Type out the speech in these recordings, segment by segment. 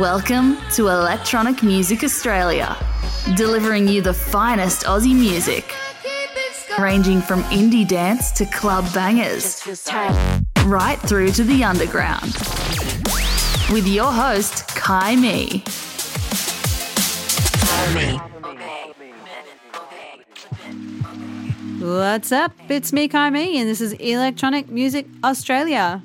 Welcome to Electronic Music Australia, delivering you the finest Aussie music, ranging from indie dance to club bangers, right through to the underground. With your host, Kai Me. What's up? It's me, Kai Me, and this is Electronic Music Australia.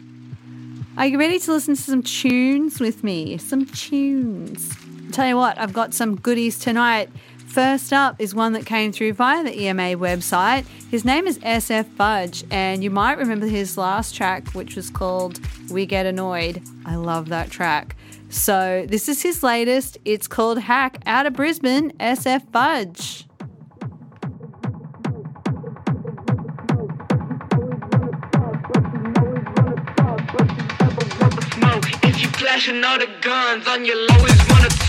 Are you ready to listen to some tunes with me? Some tunes. Tell you what, I've got some goodies tonight. First up is one that came through via the EMA website. His name is SF Fudge, and you might remember his last track, which was called We Get Annoyed. I love that track. So, this is his latest. It's called Hack Out of Brisbane, SF Fudge. flashing all the guns on your lowest one.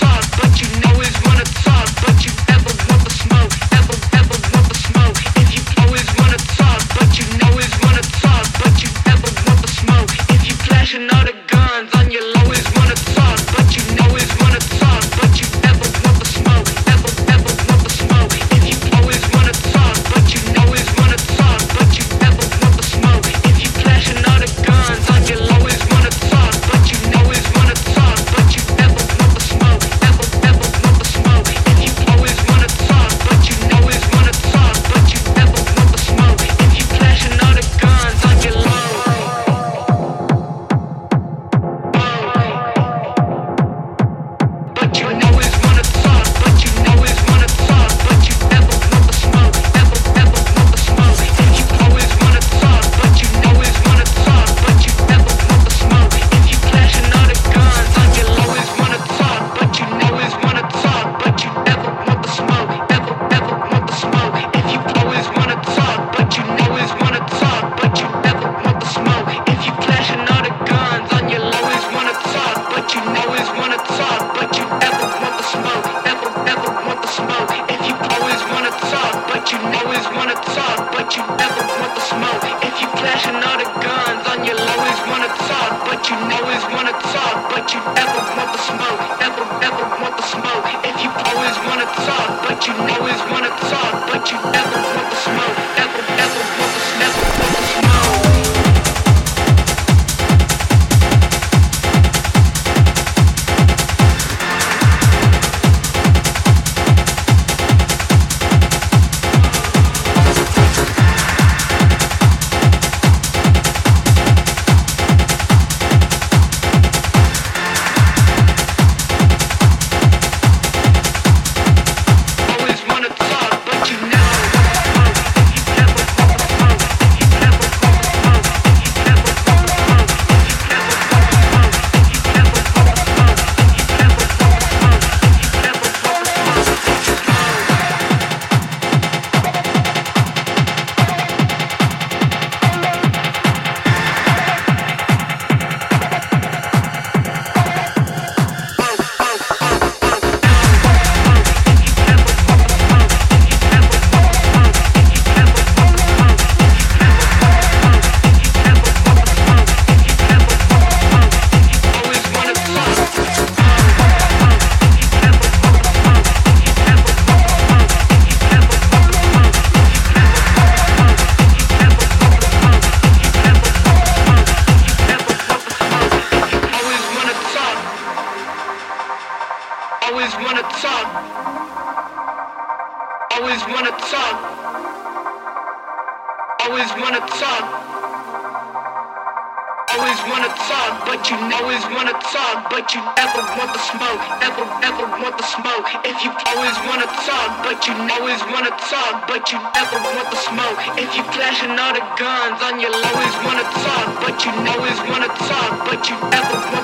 but you never want the smoke. If you flashing all the guns on you, always wanna talk, but you know is wanna talk, but you never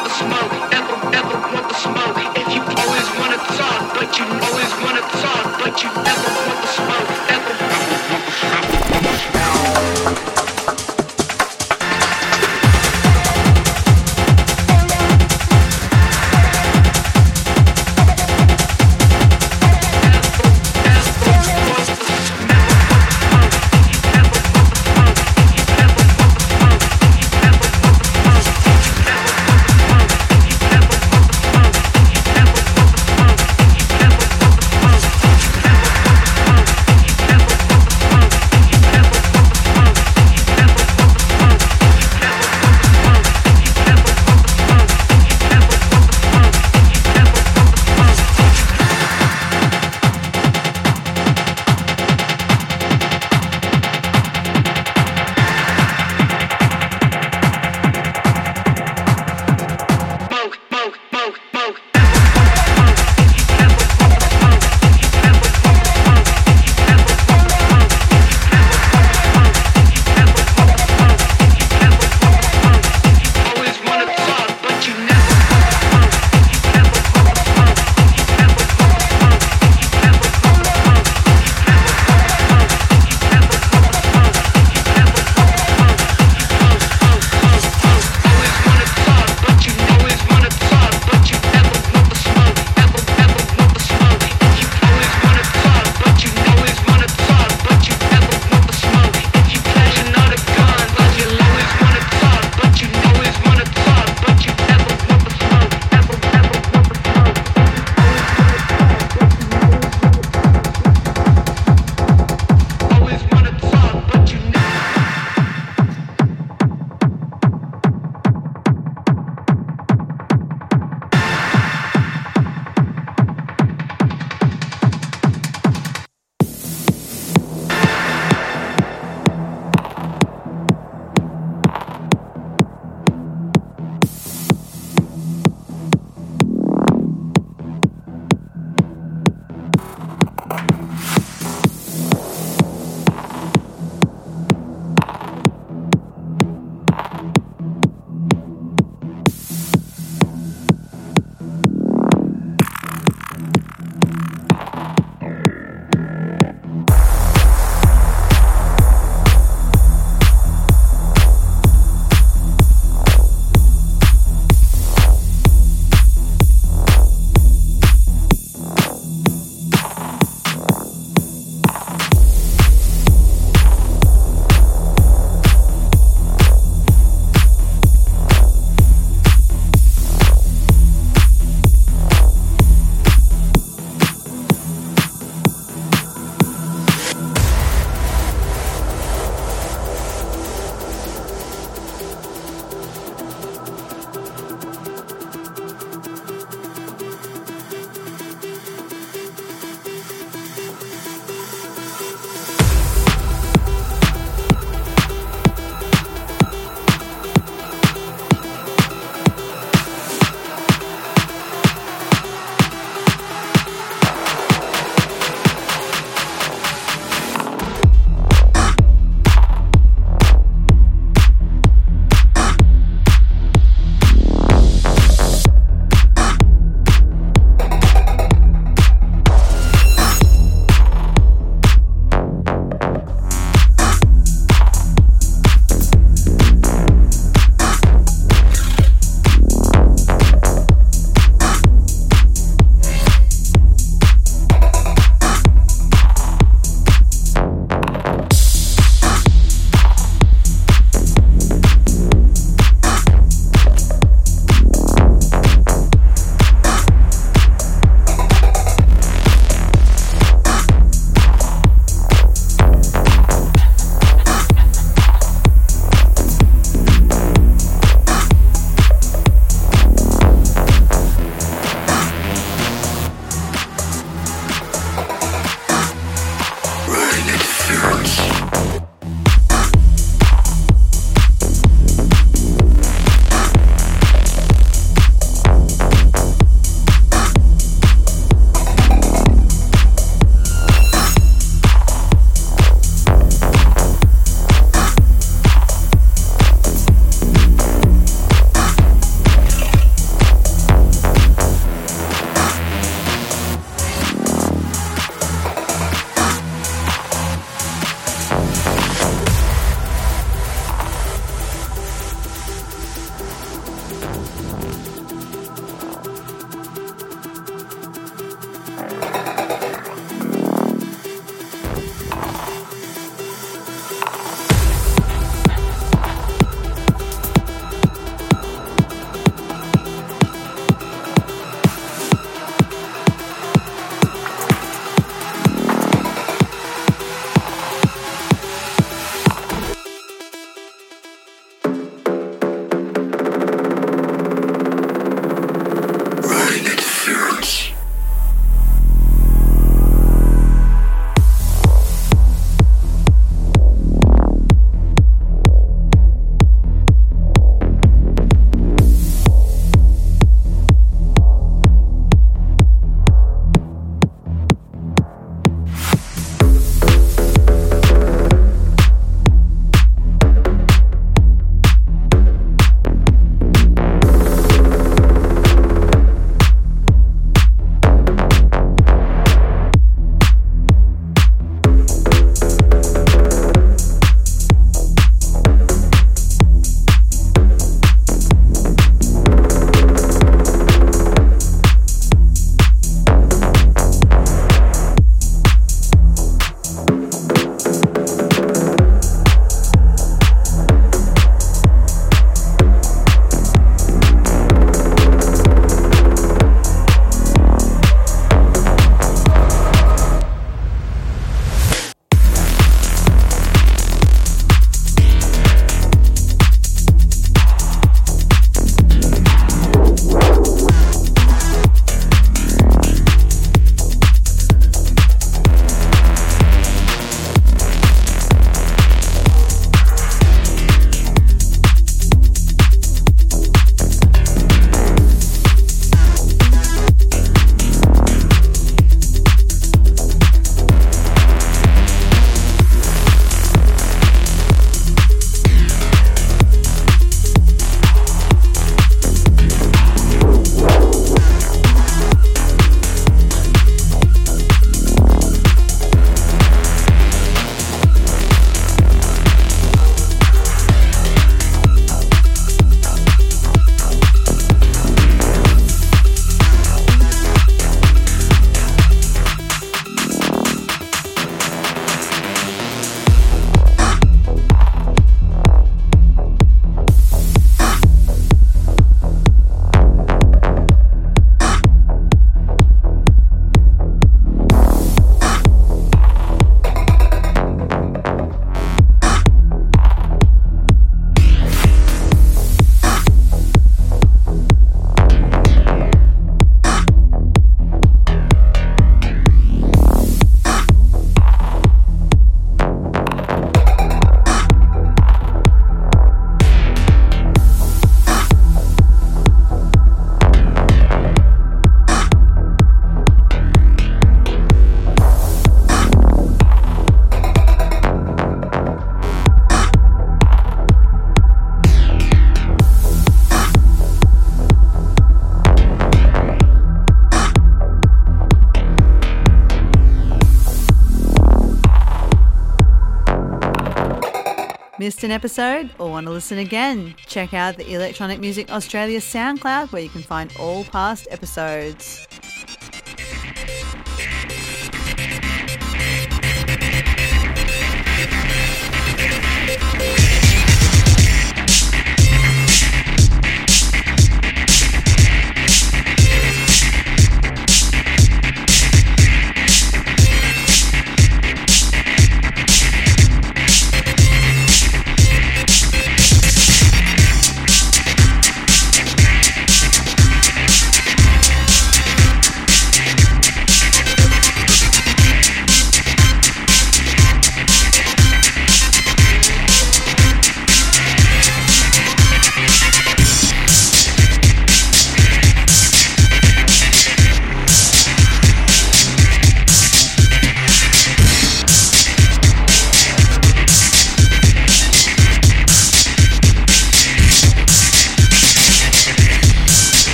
An episode or want to listen again? Check out the Electronic Music Australia SoundCloud where you can find all past episodes.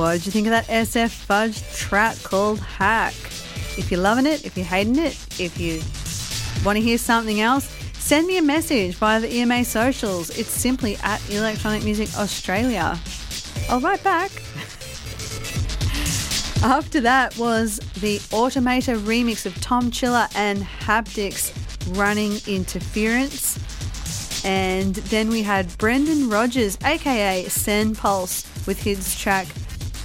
You think of that SF Fudge track called Hack? If you're loving it, if you're hating it, if you want to hear something else, send me a message via the EMA socials. It's simply at Electronic Music Australia. I'll write back. After that was the AutomatA remix of Tomchilla and Haptics running interference. And then we had Brendan Rogers, aka Sen Pulse, with his track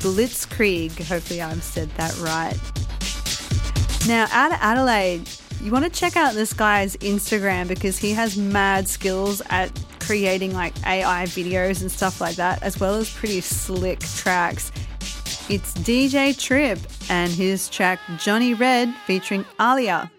Blitzkrieg. Hopefully, I've said that right. Now, out of Adelaide, you want to check out this guy's Instagram because he has mad skills at creating like AI videos and stuff like that, as well as pretty slick tracks. It's DJ Trip and his track Johnny Red featuring Alia.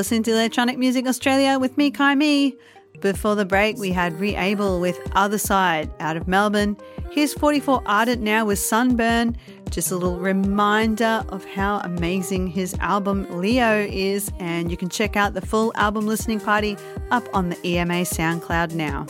Listening to Electronic Music Australia with me, Kai Me. Before the break, we had re_abel with Other Side out of Melbourne. Here's 44 Ardent now with Sunburn. Just a little reminder of how amazing his album Leo is, and you can check out the full album listening party up on the EMA SoundCloud now.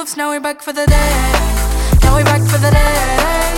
moves, now we're back for the day. Now we're back for the day.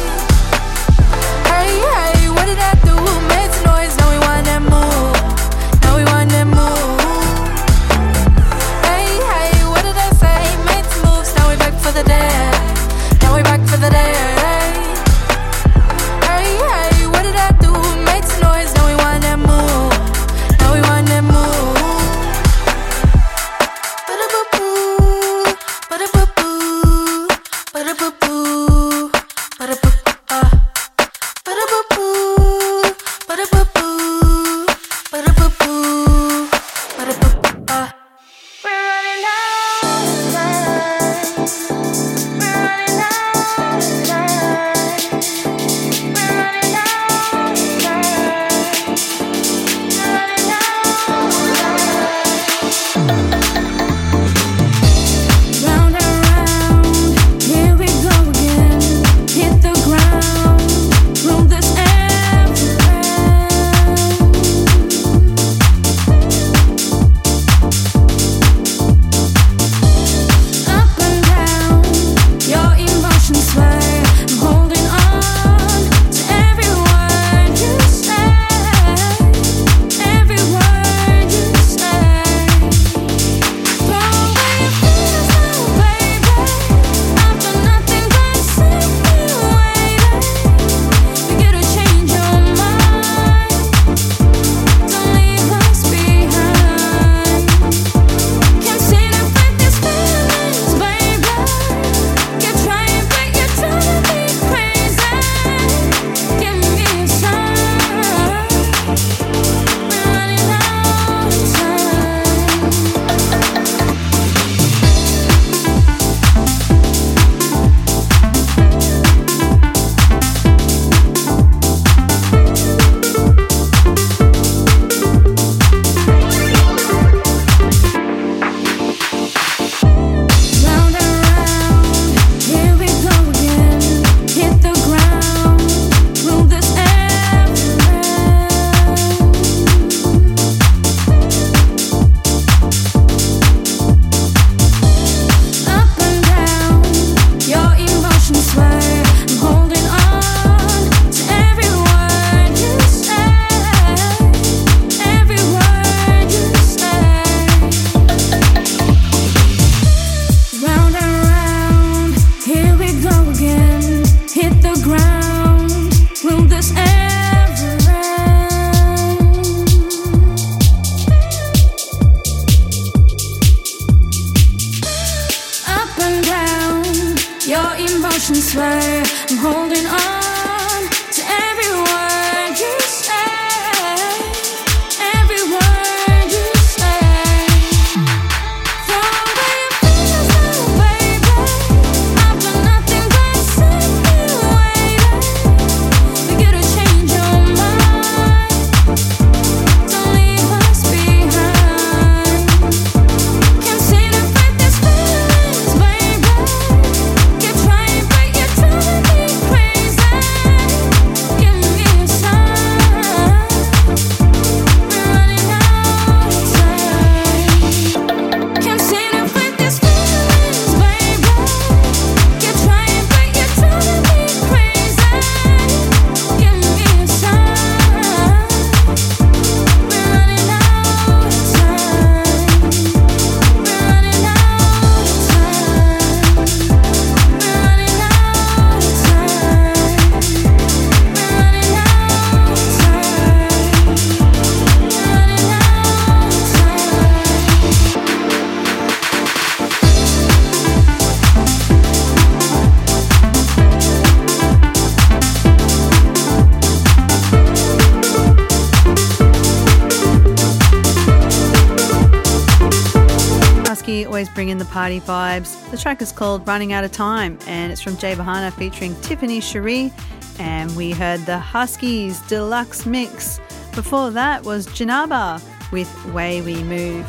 party vibes. The track is called Running Out of Time and it's from Jay Bhana featuring Tiffany Sharee. And we heard the Husky's Deluxe Mix. Before that was Djanaba with Way We Move.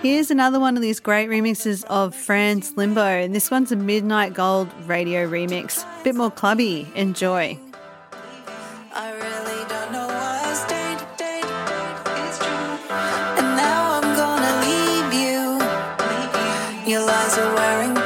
Here's another one of these great remixes of Fran's Limbo, and this one's a Midnight Gold radio remix. Bit more clubby. Enjoy. realize you're wearing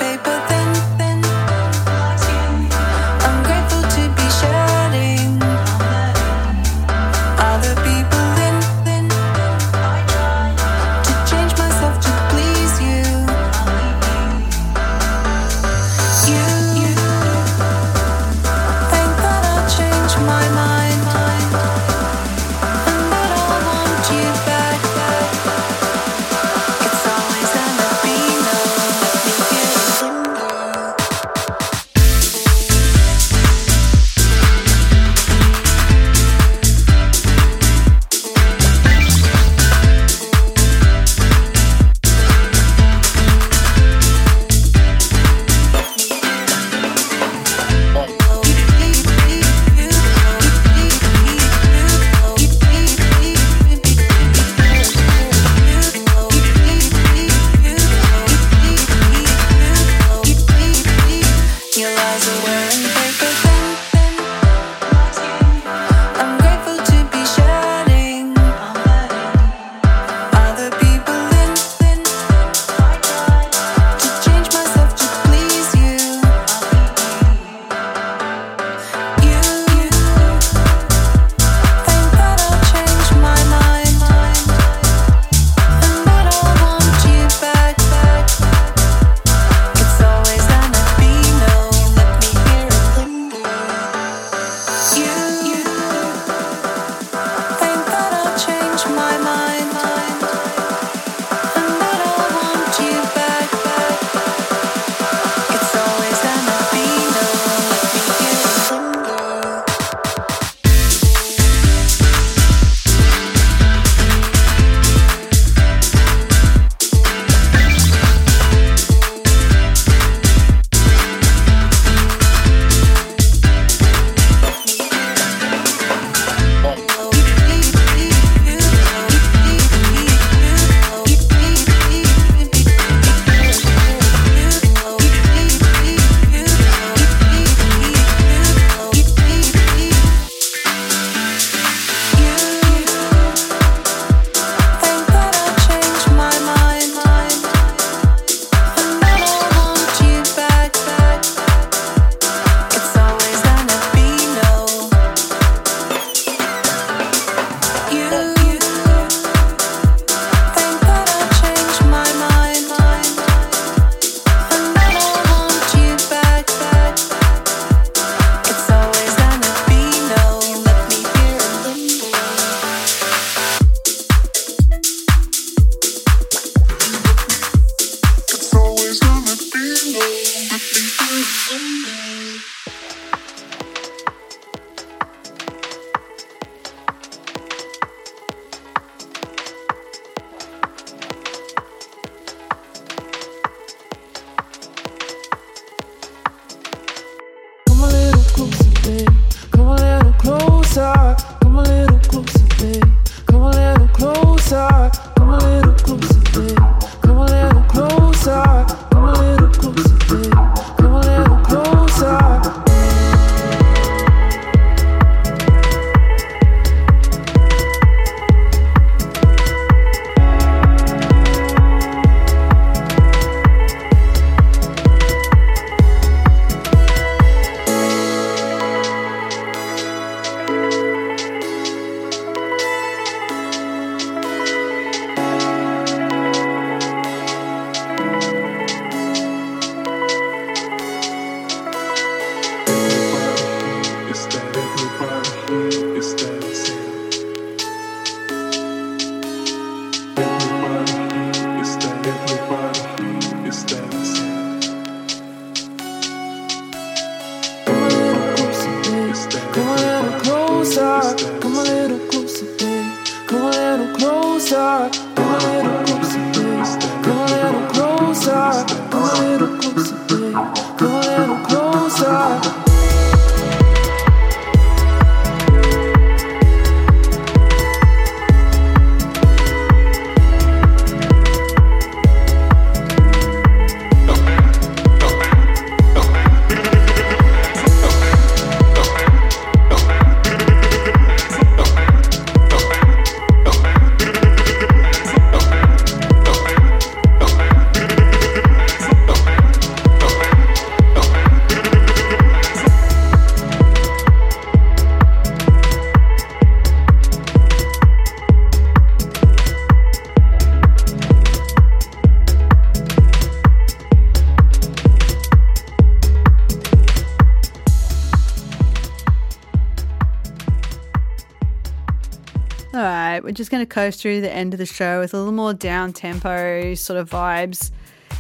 coast through the end of the show with a little more down tempo sort of vibes.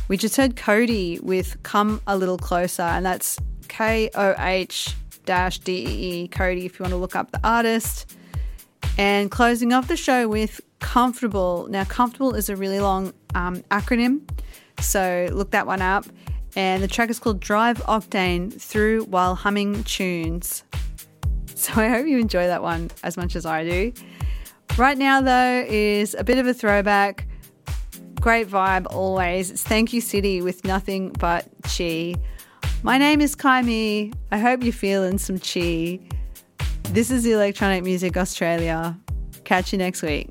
We just heard Koh-dee with Come a Little Closer, and that's K O H D E Koh-dee, if you want to look up the artist. And closing off the show with Comfortable. Now, Comfortable is a really long um, acronym, so look that one up. And the track is called Drive Octane Through While Humming Tunes. So I hope you enjoy that one as much as I do. Right now, though, is a bit of a throwback. Great vibe always. It's Thankyou City with nothing but chi. My name is Kaimi. I hope you're feeling some chi. This is Electronic Music Australia. Catch you next week.